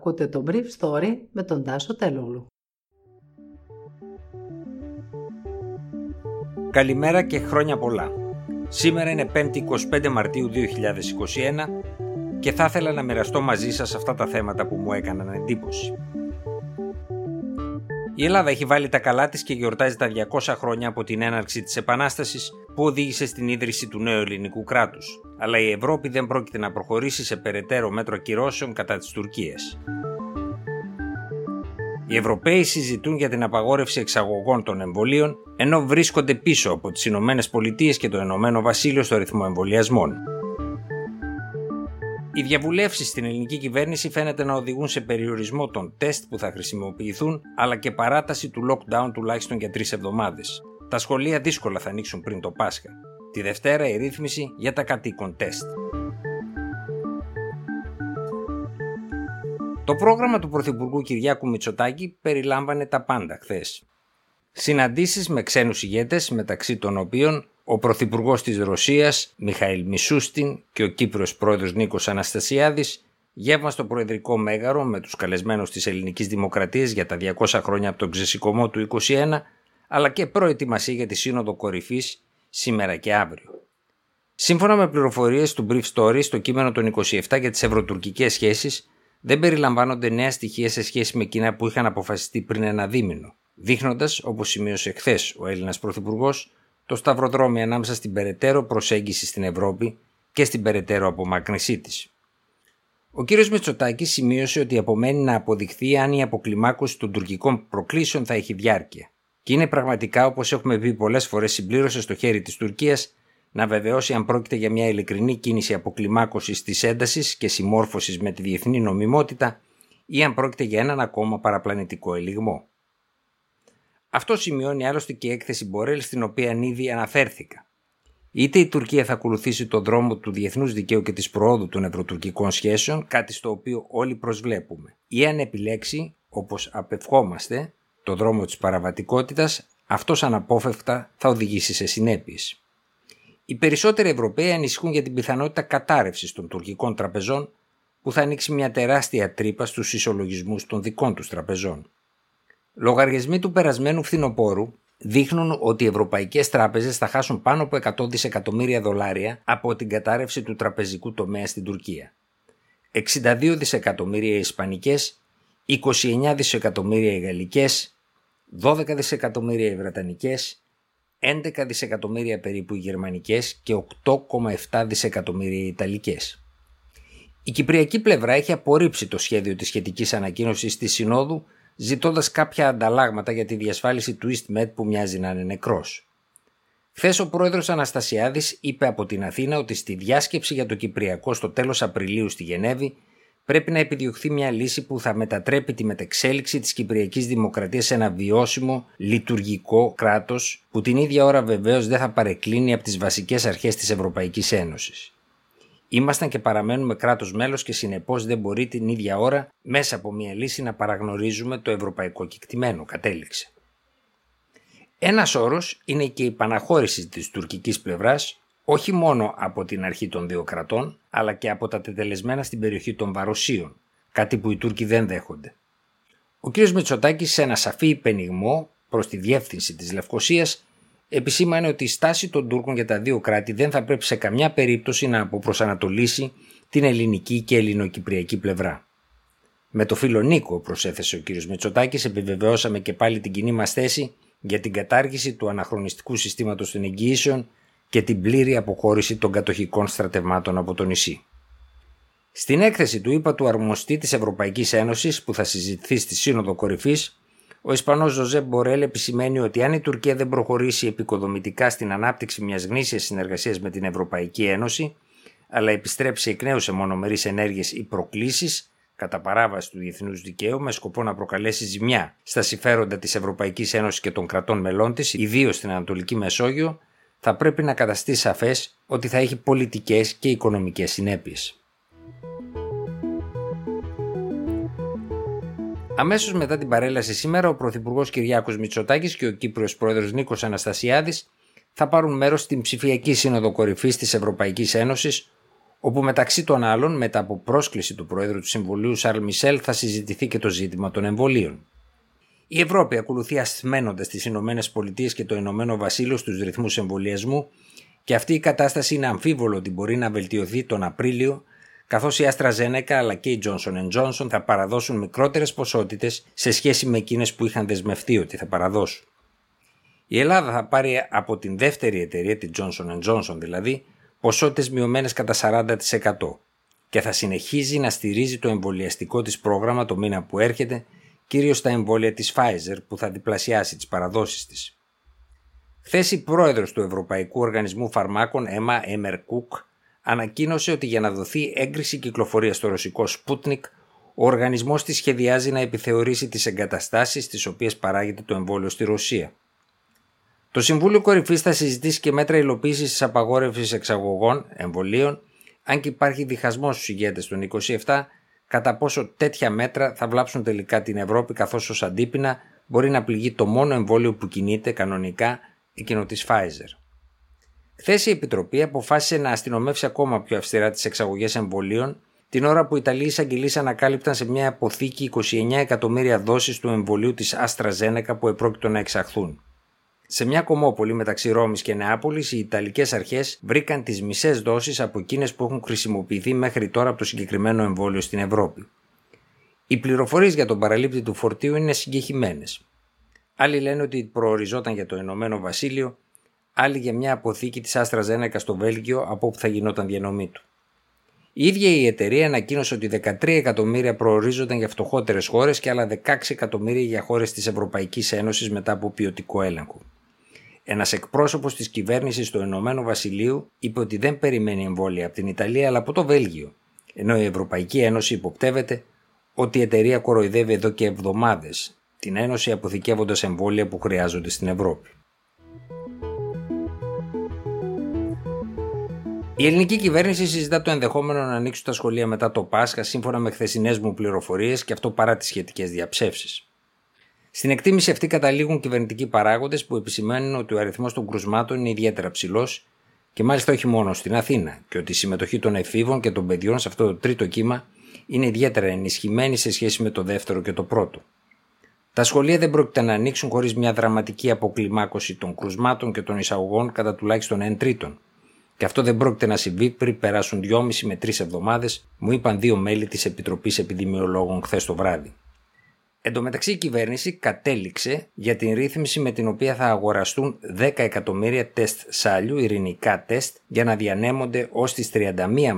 Ακούτε το Brief Story με τον Τάσο Τελούλου. Καλημέρα και χρόνια πολλά. Σήμερα είναι 5η 25 Μαρτίου 2021 και θα ήθελα να μοιραστώ μαζί σας αυτά τα θέματα που μου έκαναν εντύπωση. Η Ελλάδα έχει βάλει τα καλά της και γιορτάζει τα 200 χρόνια από την έναρξη της Επανάστασης που οδήγησε στην ίδρυση του νέου ελληνικού κράτους. Αλλά η Ευρώπη δεν πρόκειται να προχωρήσει σε περαιτέρω μέτρο κυρώσεων κατά της Τουρκίας. Οι Ευρωπαίοι συζητούν για την απαγόρευση εξαγωγών των εμβολίων, ενώ βρίσκονται πίσω από τις Ηνωμένες Πολιτείες και το Ηνωμένο Βασίλειο στο ρυθμό εμβολιασμών. Οι διαβουλεύσεις στην ελληνική κυβέρνηση φαίνεται να οδηγούν σε περιορισμό των τεστ που θα χρησιμοποιηθούν, αλλά και παράταση του lockdown τουλάχιστον για τρεις εβδομάδες. Τα σχολεία δύσκολα θα ανοίξουν πριν το Πάσχα. Τη Δευτέρα η ρύθμιση για τα κατοίκον τεστ. Το πρόγραμμα του Πρωθυπουργού Κυριάκου Μητσοτάκη περιλάμβανε τα πάντα χθες. Συναντήσεις με ξένους ηγέτες μεταξύ των οποίων ο Πρωθυπουργός της Ρωσίας Μιχαήλ Μισούστιν και ο Κύπρος Πρόεδρος Νίκος Αναστασιάδης γεύμα στο Προεδρικό Μέγαρο με τους καλεσμένους της Ελληνικής Δημοκρατίας για τα 200 χρόνια από τον ξεσηκωμό του 21 αλλά και προετοιμασία για τη Σύνοδο Κορυφής σήμερα και αύριο. Σύμφωνα με πληροφορίες του Brief Story, στο κείμενο των 27 για τις ευρωτουρκικές σχέσεις δεν περιλαμβάνονται νέα στοιχεία σε σχέση με εκείνα που είχαν αποφασιστεί πριν ένα δίμηνο, δείχνοντας, όπως σημείωσε χθες ο Έλληνας Πρωθυπουργός, το σταυροδρόμι ανάμεσα στην περαιτέρω προσέγγιση στην Ευρώπη και στην περαιτέρω απομάκρυνσή της. Ο κ. Μητσοτάκης σημείωσε ότι απομένει να αποδειχθεί αν η αποκλιμάκωση των τουρκικών προκλήσεων θα έχει διάρκεια. Και είναι πραγματικά, όπως έχουμε πει πολλές φορές, συμπλήρωσε στο χέρι της Τουρκίας να βεβαιώσει αν πρόκειται για μια ειλικρινή κίνηση αποκλιμάκωσης της έντασης και συμμόρφωσης με τη διεθνή νομιμότητα ή αν πρόκειται για έναν ακόμα παραπλανητικό ελιγμό. Αυτό σημειώνει άλλωστε και η έκθεση Μπορέλ στην οποία ήδη αναφέρθηκα. Είτε η Τουρκία θα ακολουθήσει το δρόμο του διεθνούς δικαίου και της προόδου των ευρωτουρκικών σχέσεων, κάτι στο οποίο όλοι προσβλέπουμε, ή αν επιλέξει, όπως απευχόμαστε, το δρόμο της παραβατικότητας, αυτός αναπόφευκτα θα οδηγήσει σε συνέπειες. Οι περισσότεροι Ευρωπαίοι ανησυχούν για την πιθανότητα κατάρρευσης των τουρκικών τραπεζών που θα ανοίξει μια τεράστια τρύπα στους ισολογισμούς των δικών τους τραπεζών. Λογαριασμοί του περασμένου φθινοπόρου δείχνουν ότι οι ευρωπαϊκές τράπεζες θα χάσουν πάνω από 100 δισεκατομμύρια δολάρια από την κατάρρευση του τραπεζικού τομέα στην Τουρκία. 62 δισεκατομμύρια οι ισπανικές, 29 δισεκατομμύρια οι γαλλικές, 12 δισεκατομμύρια οι βρετανικές, 11 δισεκατομμύρια περίπου οι γερμανικές και 8,7 δισεκατομμύρια οι ιταλικές. Η κυπριακή πλευρά έχει απορρίψει το σχέδιο της σχετικής ανακοίνωσης της Συνόδου ζητώντας κάποια ανταλλάγματα για τη διασφάλιση του EastMed που μοιάζει να είναι νεκρός. Χθες ο πρόεδρος Αναστασιάδης είπε από την Αθήνα ότι στη διάσκεψη για το Κυπριακό στο τέλος Απριλίου στη Γενέβη πρέπει να επιδιωχθεί μια λύση που θα μετατρέπει τη μετεξέλιξη της Κυπριακής Δημοκρατίας σε ένα βιώσιμο, λειτουργικό κράτος που την ίδια ώρα βεβαίως δεν θα παρεκκλίνει από τις βασικές αρχές της Ευρωπαϊκής Ένωσης. Ήμασταν και παραμένουμε κράτος μέλος και συνεπώς δεν μπορεί την ίδια ώρα μέσα από μια λύση να παραγνωρίζουμε το ευρωπαϊκό κεκτημένο, κατέληξε. Ένας όρος είναι και η παναχώρηση της τουρκικής πλευράς όχι μόνο από την αρχή των δύο κρατών, αλλά και από τα τετελεσμένα στην περιοχή των Βαροσίων, κάτι που οι Τούρκοι δεν δέχονται. Ο κ. Μητσοτάκης, σε ένα σαφή υπενιγμό προς τη διεύθυνση της Λευκοσίας, επισήμανε ότι η στάση των Τούρκων για τα δύο κράτη δεν θα πρέπει σε καμιά περίπτωση να αποπροσανατολίσει την ελληνική και ελληνοκυπριακή πλευρά. Με το φίλο Νίκο, προσέθεσε ο κ. Μητσοτάκης, επιβεβαιώσαμε και πάλι την κοινή μας θέση για την κατάργηση του αναχρονιστικού συστήματος των εγγυήσεων και την πλήρη αποχώρηση των κατοχικών στρατευμάτων από το νησί. Στην έκθεση του είπα του αρμοστή της Ευρωπαϊκής Ένωσης που θα συζητηθεί στη Σύνοδο Κορυφής, ο Ισπανός Ζωζέ Μπορέλ επισημαίνει ότι αν η Τουρκία δεν προχωρήσει επικοδομητικά στην ανάπτυξη μιας γνήσιας συνεργασίας με την Ευρωπαϊκή Ένωση, αλλά επιστρέψει εκ νέου σε μονομερείς ενέργειες ή προκλήσεις, κατά παράβαση του διεθνούς δικαίου, με σκοπό να προκαλέσει ζημιά στα συμφέροντα της Ευρωπαϊκής Ένωσης και των κρατών μελών της, ιδίως στην Ανατολική Μεσόγειο, θα πρέπει να καταστεί σαφές ότι θα έχει πολιτικές και οικονομικές συνέπειες. Αμέσως μετά την παρέλαση σήμερα, ο Πρωθυπουργός Κυριάκος Μητσοτάκης και ο Κύπριος Πρόεδρος Νίκος Αναστασιάδης θα πάρουν μέρος στην ψηφιακή σύνοδο κορυφής της Ευρωπαϊκής Ένωσης, όπου μεταξύ των άλλων, μετά από πρόσκληση του Προέδρου του Συμβουλίου Σαρλ Μισελ, θα συζητηθεί και το ζήτημα των εμβολίων. Η Ευρώπη ακολουθεί ασθμένοντα τις Ηνωμένες Πολιτείες και το Ηνωμένο Βασίλειο στους ρυθμούς εμβολιασμού και αυτή η κατάσταση είναι αμφίβολο ότι μπορεί να βελτιωθεί τον Απρίλιο, καθώς η AstraZeneca αλλά και η Johnson Johnson θα παραδώσουν μικρότερες ποσότητες σε σχέση με εκείνες που είχαν δεσμευτεί ότι θα παραδώσουν. Η Ελλάδα θα πάρει από την δεύτερη εταιρεία, τη Johnson Johnson δηλαδή, ποσότητες μειωμένες κατά 40% και θα συνεχίζει να στηρίζει το εμβολιαστικό της πρόγραμμα το μήνα που έρχεται, κυρίως στα εμβόλια της Pfizer που θα διπλασιάσει τις παραδόσεις της. Χθες η πρόεδρος του Ευρωπαϊκού Οργανισμού Φαρμάκων, Emma Emer Cook, ανακοίνωσε ότι για να δοθεί έγκριση κυκλοφορίας στο ρωσικό Sputnik, ο οργανισμός της σχεδιάζει να επιθεωρήσει τις εγκαταστάσεις στι οποίες παράγεται το εμβόλιο στη Ρωσία. Το Συμβούλιο Κορυφής θα συζητήσει και μέτρα υλοποίησης της απαγόρευσης εξαγωγών εμβολίων, αν και υπάρχει διχασμός στους ηγέτες των 27 κατά πόσο τέτοια μέτρα θα βλάψουν τελικά την Ευρώπη, καθώς ως αντίπεινα μπορεί να πληγεί το μόνο εμβόλιο που κινείται κανονικά, εκείνο της Pfizer. Χθες η Επιτροπή αποφάσισε να αστυνομεύσει ακόμα πιο αυστηρά τις εξαγωγές εμβολίων, την ώρα που οι Ιταλοί εισαγγελείς ανακάλυπταν σε μια αποθήκη 29 εκατομμύρια δόσεις του εμβολίου της AstraZeneca που επρόκειτο να εξαχθούν. Σε μια κομμόπολη μεταξύ Ρώμης και Νεάπολης, οι Ιταλικές αρχές βρήκαν τις μισές δόσεις από εκείνες που έχουν χρησιμοποιηθεί μέχρι τώρα από το συγκεκριμένο εμβόλιο στην Ευρώπη. Οι πληροφορίες για τον παραλήπτη του φορτίου είναι συγκεχημένες. Άλλοι λένε ότι προοριζόταν για το Ηνωμένο Βασίλειο, άλλοι για μια αποθήκη της Άστρα Ζένεκα στο Βέλγιο από όπου θα γινόταν διανομή του. Η ίδια η εταιρεία ανακοίνωσε ότι 13 εκατομμύρια προορίζονταν για φτωχότερες χώρες και άλλα 16 εκατομμύρια για χώρες της Ευρωπαϊκής Ένωσης μετά από ποιοτικό έλεγχο. Ένας εκπρόσωπος της κυβέρνησης του Ηνωμένου Βασιλείου είπε ότι δεν περιμένει εμβόλια από την Ιταλία αλλά από το Βέλγιο, ενώ η Ευρωπαϊκή Ένωση υποπτεύεται ότι η εταιρεία κοροϊδεύει εδώ και εβδομάδες την Ένωση αποθηκεύοντας εμβόλια που χρειάζονται στην Ευρώπη. Η ελληνική κυβέρνηση συζητά το ενδεχόμενο να ανοίξουν τα σχολεία μετά το Πάσχα σύμφωνα με χθεσινές μου πληροφορίες και αυτό παρά τις σχετικές διαψεύσεις. Στην εκτίμηση αυτή καταλήγουν κυβερνητικοί παράγοντες που επισημαίνουν ότι ο αριθμός των κρουσμάτων είναι ιδιαίτερα ψηλός και μάλιστα όχι μόνο στην Αθήνα και ότι η συμμετοχή των εφήβων και των παιδιών σε αυτό το τρίτο κύμα είναι ιδιαίτερα ενισχυμένη σε σχέση με το δεύτερο και το πρώτο. Τα σχολεία δεν πρόκειται να ανοίξουν χωρίς μια δραματική αποκλιμάκωση των κρουσμάτων και των εισαγωγών κατά τουλάχιστον 1 τρίτον. Και αυτό δεν πρόκειται να συμβεί πριν περάσουν 2,5 με 3 εβδομάδες, μου είπαν δύο μέλη της Επιτροπής Επιδημιολόγων χθες το βράδυ. Εν τω μεταξύ η κυβέρνηση κατέληξε για την ρύθμιση με την οποία θα αγοραστούν 10 εκατομμύρια τεστ σάλιου, ειρηνικά τεστ, για να διανέμονται ως τις 31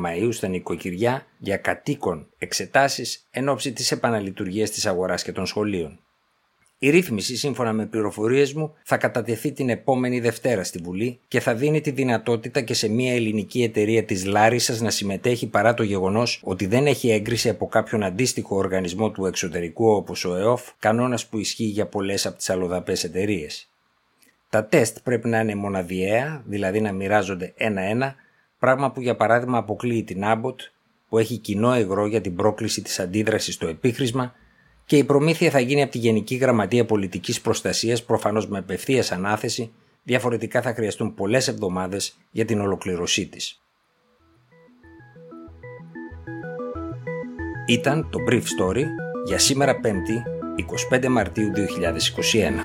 Μαΐου στα νοικοκυριά για κατοίκων εξετάσεις εν ώψη της επαναλειτουργίας της αγοράς και των σχολείων. Η ρύθμιση, σύμφωνα με πληροφορίες μου, θα κατατεθεί την επόμενη Δευτέρα στη Βουλή και θα δίνει τη δυνατότητα και σε μια ελληνική εταιρεία της Λάρισας να συμμετέχει παρά το γεγονός ότι δεν έχει έγκριση από κάποιον αντίστοιχο οργανισμό του εξωτερικού όπως ο ΕΟΦ, κανόνας που ισχύει για πολλές από τις αλλοδαπές εταιρείες. Τα τεστ πρέπει να είναι μοναδιαία, δηλαδή να μοιράζονται ένα-ένα, πράγμα που για παράδειγμα αποκλείει την Abbott, που έχει κοινό υγρό για την πρόκληση της αντίδρασης στο επίχρησμα και η προμήθεια θα γίνει από τη Γενική Γραμματεία Πολιτικής Προστασίας προφανώς με απευθείας ανάθεση, διαφορετικά θα χρειαστούν πολλές εβδομάδες για την ολοκληρωσή της. Ήταν το Brief Story για σήμερα 5η 25 Μαρτίου 2021.